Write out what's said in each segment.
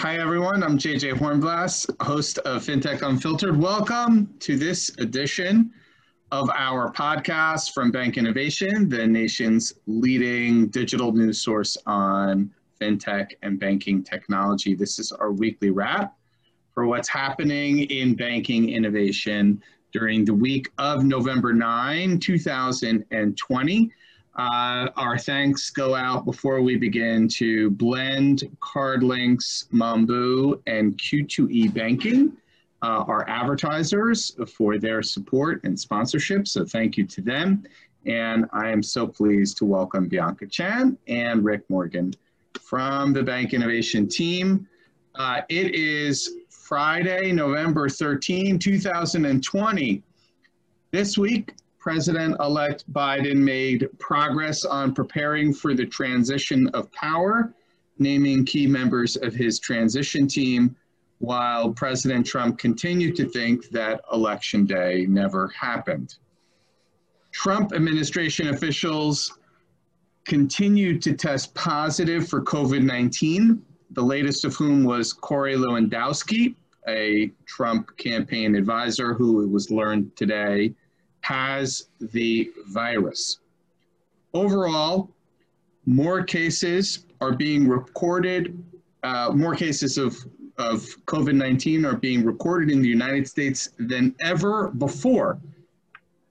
Hi, everyone. I'm JJ Hornblass, host of FinTech Unfiltered. Welcome to this edition of our podcast from Bank Innovation, the nation's leading digital news source on FinTech and banking technology. This is our weekly wrap for what's happening in banking innovation during the week of November 9, 2020. Uh, our thanks go out before we begin to Blend, CardLinks, Mambu, and Q2E Banking, uh, our advertisers for their support and sponsorship. So thank you to them. And I am so pleased to welcome Bianca Chan and Rick Morgan from the Bank Innovation team. Uh, it is Friday, November 13, 2020. This week, President-elect Biden made progress on preparing for the transition of power, naming key members of his transition team, while President Trump continued to think that Election Day never happened. Trump administration officials continued to test positive for COVID-19, the latest of whom was Corey Lewandowski, a Trump campaign advisor who it was learned today has the virus. Overall, more cases are being recorded, uh, more cases of, of COVID 19 are being recorded in the United States than ever before.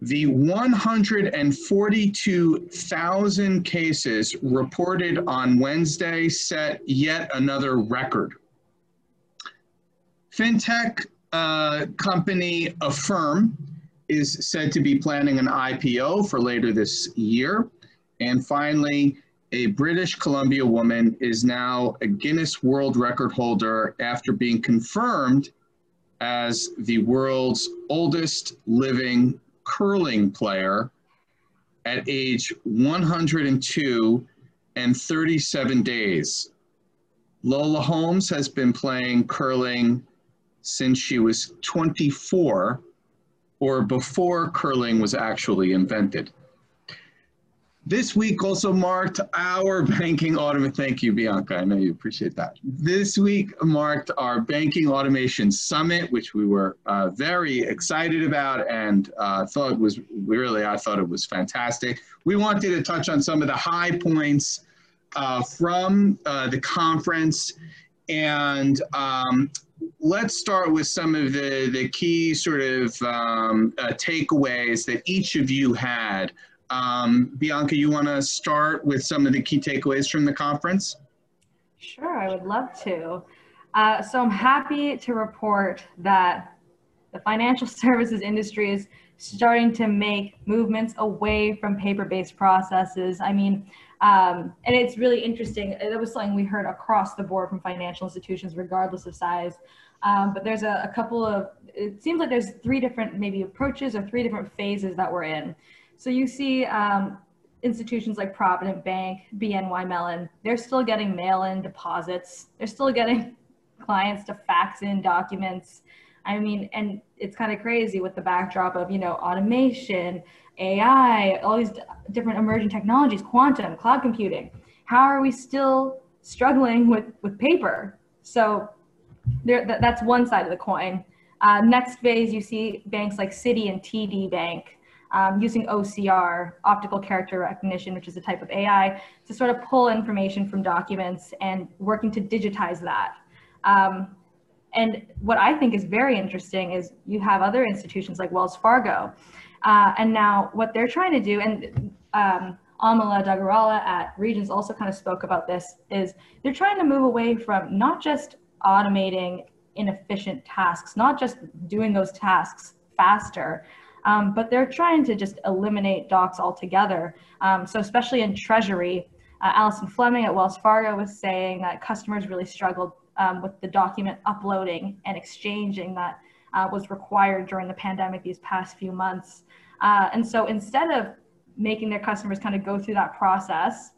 The 142,000 cases reported on Wednesday set yet another record. FinTech uh, company Affirm is said to be planning an IPO for later this year. And finally, a British Columbia woman is now a Guinness World Record holder after being confirmed as the world's oldest living curling player at age 102 and 37 days. Lola Holmes has been playing curling since she was 24 or before curling was actually invented. This week also marked our banking automation. Thank you, Bianca. I know you appreciate that. This week marked our banking automation summit, which we were uh, very excited about and uh, thought was really, I thought it was fantastic. We wanted to touch on some of the high points uh, from uh, the conference and um, let's start with some of the, the key sort of um, uh, takeaways that each of you had. Um, Bianca, you want to start with some of the key takeaways from the conference? Sure, I would love to. Uh, so I'm happy to report that the financial services industry is starting to make movements away from paper-based processes. I mean, um, and it's really interesting. That was something we heard across the board from financial institutions, regardless of size. Um, but there's a, a, couple of, it seems like there's three different maybe approaches or three different phases that we're in. So you see um, institutions like Provident Bank, BNY Mellon, they're still getting mail-in deposits. They're still getting clients to fax in documents. I mean, and it's kind of crazy with the backdrop of, you know, automation, AI, all these different emerging technologies, quantum, cloud computing. How are we still struggling with, with paper? So there, that, that's one side of the coin. Uh, next phase, you see banks like Citi and TD Bank um, using OCR, optical character recognition, which is a type of AI, to sort of pull information from documents and working to digitize that. Um, and what I think is very interesting is you have other institutions like Wells Fargo. Uh, and now what they're trying to do, and um, Amala Duggirala at Regions also kind of spoke about this, is they're trying to move away from not just automating inefficient tasks, not just doing those tasks faster, um, but they're trying to just eliminate docs altogether. Um, so especially in Treasury, uh, Allison Fleming at Wells Fargo was saying that customers really struggled um, with the document uploading and exchanging that uh, was required during the pandemic these past few months. Uh, and so instead of making their customers kind of go through that process,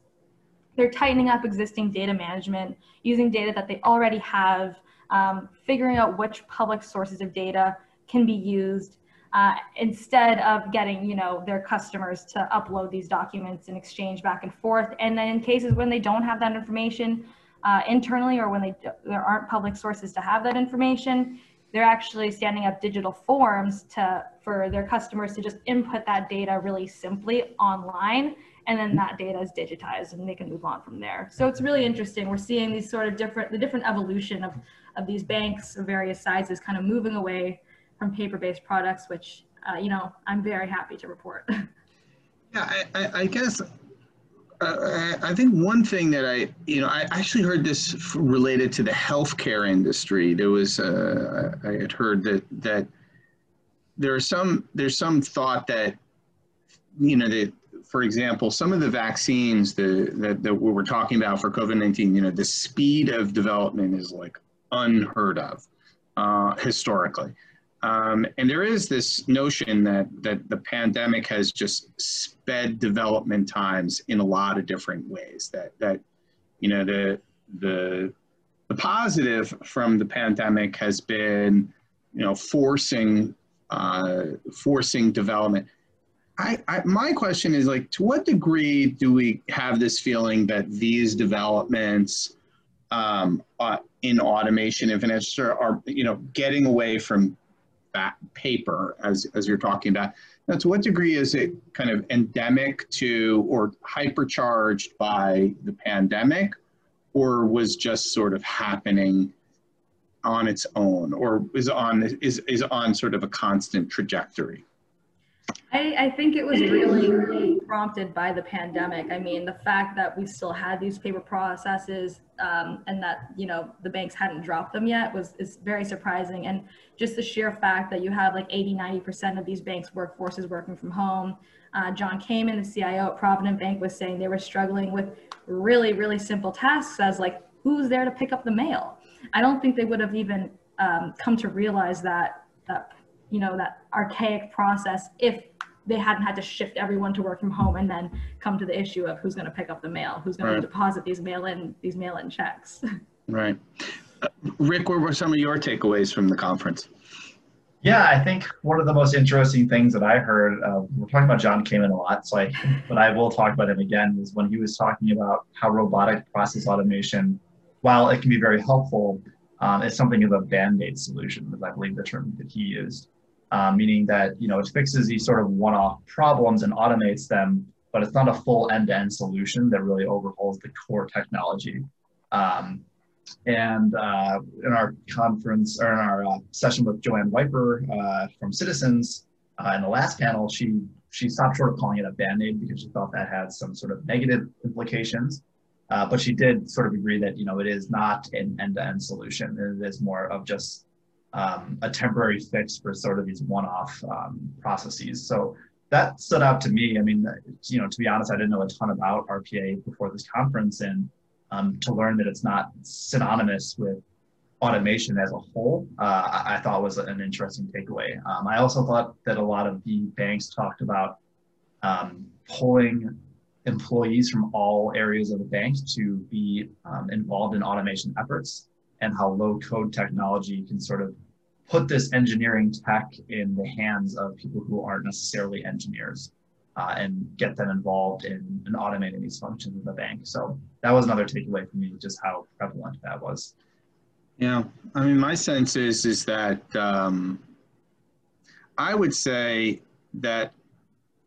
they're tightening up existing data management, using data that they already have, um, figuring out which public sources of data can be used uh, instead of getting you know their customers to upload these documents and exchange back and forth. And then in cases when they don't have that information, uh, internally or when they there aren't public sources to have that information, they're actually standing up digital forms to for their customers to just input that data really simply online and then that data is digitized and they can move on from there. So it's really interesting. We're seeing these sort of different the different evolution of of these banks of various sizes kind of moving away from paper-based products which uh, you know i'm very happy to report. Yeah i, I, I guess uh, I think one thing that I, you know, I actually heard this related to the healthcare industry. There was, uh, I had heard that that there's some there's some thought that, you know, that for example, some of the vaccines that, that we were talking about for COVID-19, you know, the speed of development is like unheard of uh, historically. Um, and there is this notion that, that the pandemic has just sped development times in a lot of different ways. That, that you know, the, the, the positive from the pandemic has been, you know, forcing, uh, forcing development. I, I, my question is like, to what degree do we have this feeling that these developments um, uh, in automation and financial are, you know, getting away from that paper as, as you're talking about. Now, to what degree is it kind of endemic to or hypercharged by the pandemic or was just sort of happening on its own or is on is, is on sort of a constant trajectory? I, I, think it was really prompted by the pandemic. I mean, the fact that we still had these paper processes um, and that you know the banks hadn't dropped them yet was is very surprising. And just the sheer fact that you have like 80, 90 percent of these banks' workforces working from home. Uh, John Kamen, the CIO at Provident Bank, was saying they were struggling with really, really simple tasks as like who's there to pick up the mail. I don't think they would have even um, come to realize that that you know, that archaic process if they hadn't had to shift everyone to work from home and then come to the issue of who's going to pick up the mail, who's going right. to deposit these mail-in these mail-in checks. Right. Uh, Rick, what were some of your takeaways from the conference? Yeah, I think one of the most interesting things that I heard, uh, we're talking about John Kamen a lot, so I, but I will talk about him again, is when he was talking about how robotic process automation, while it can be very helpful, um, it's something of a band-aid solution, is I believe the term that he used uh, meaning that you know it fixes these sort of one-off problems and automates them, but it's not a full end-to-end solution that really overhauls the core technology. Um, and uh, in our conference or in our uh, session with Joanne Wiper uh, from Citizens uh, in the last panel, she she stopped short of calling it a band-aid because she thought that had some sort of negative implications. Uh, but she did sort of agree that you know it is not an end-to-end solution. It is more of just um, a temporary fix for sort of these one-off um, processes. So that stood out to me. I mean, you know, to be honest, I didn't know a ton about RPA before this conference, and um, to learn that it's not synonymous with automation as a whole, uh, I thought was an interesting takeaway. Um, I also thought that a lot of the banks talked about um, pulling employees from all areas of the bank to be um, involved in automation efforts and how low code technology can sort of put this engineering tech in the hands of people who aren't necessarily engineers uh, and get them involved in, in automating these functions in the bank. So that was another takeaway for me, just how prevalent that was. Yeah, I mean, my sense is is that um, I would say that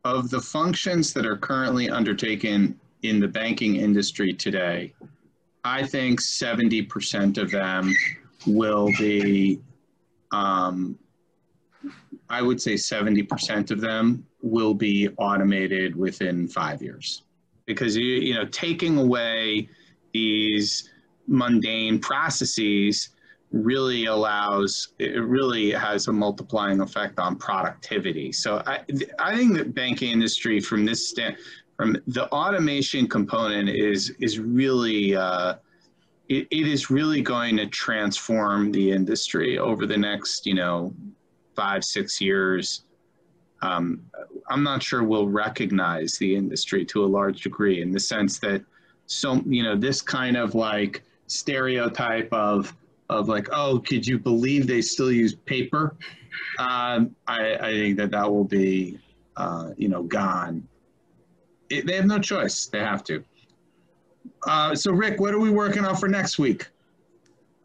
of the functions that are currently undertaken in the banking industry today, I think 70% of them will be, um, I would say 70% of them will be automated within five years. Because, you, you know, taking away these mundane processes really allows, it really has a multiplying effect on productivity. So I, I think that banking industry from this stand, from the automation component is is really uh, it, it is really going to transform the industry over the next you know five six years um, i'm not sure we'll recognize the industry to a large degree in the sense that so you know this kind of like stereotype of of like oh could you believe they still use paper um, I, I think that that will be uh, you know gone it, they have no choice. They have to. Uh, so Rick, what are we working on for next week?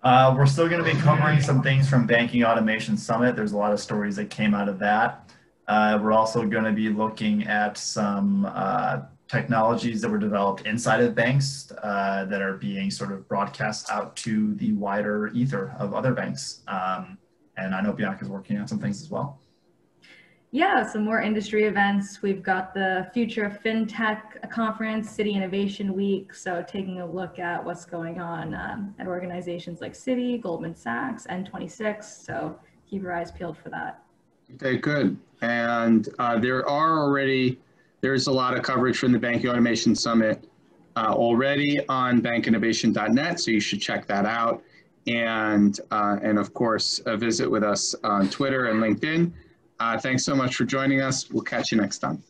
Uh, we're still going to be covering some things from Banking Automation Summit. There's a lot of stories that came out of that. Uh, we're also going to be looking at some uh, technologies that were developed inside of banks uh, that are being sort of broadcast out to the wider ether of other banks. Um, and I know Bianca is working on some things as well. Yeah, some more industry events. We've got the Future of FinTech conference, Citi Innovation Week. So taking a look at what's going on um, at organizations like Citi, Goldman Sachs, N26. So keep your eyes peeled for that. Okay, good. And uh, there are already, there's a lot of coverage from the Banking Automation Summit uh, already on bankinnovation.net, so you should check that out. And, uh, and of course, a visit with us on Twitter and LinkedIn. Uh, thanks so much for joining us. We'll catch you next time.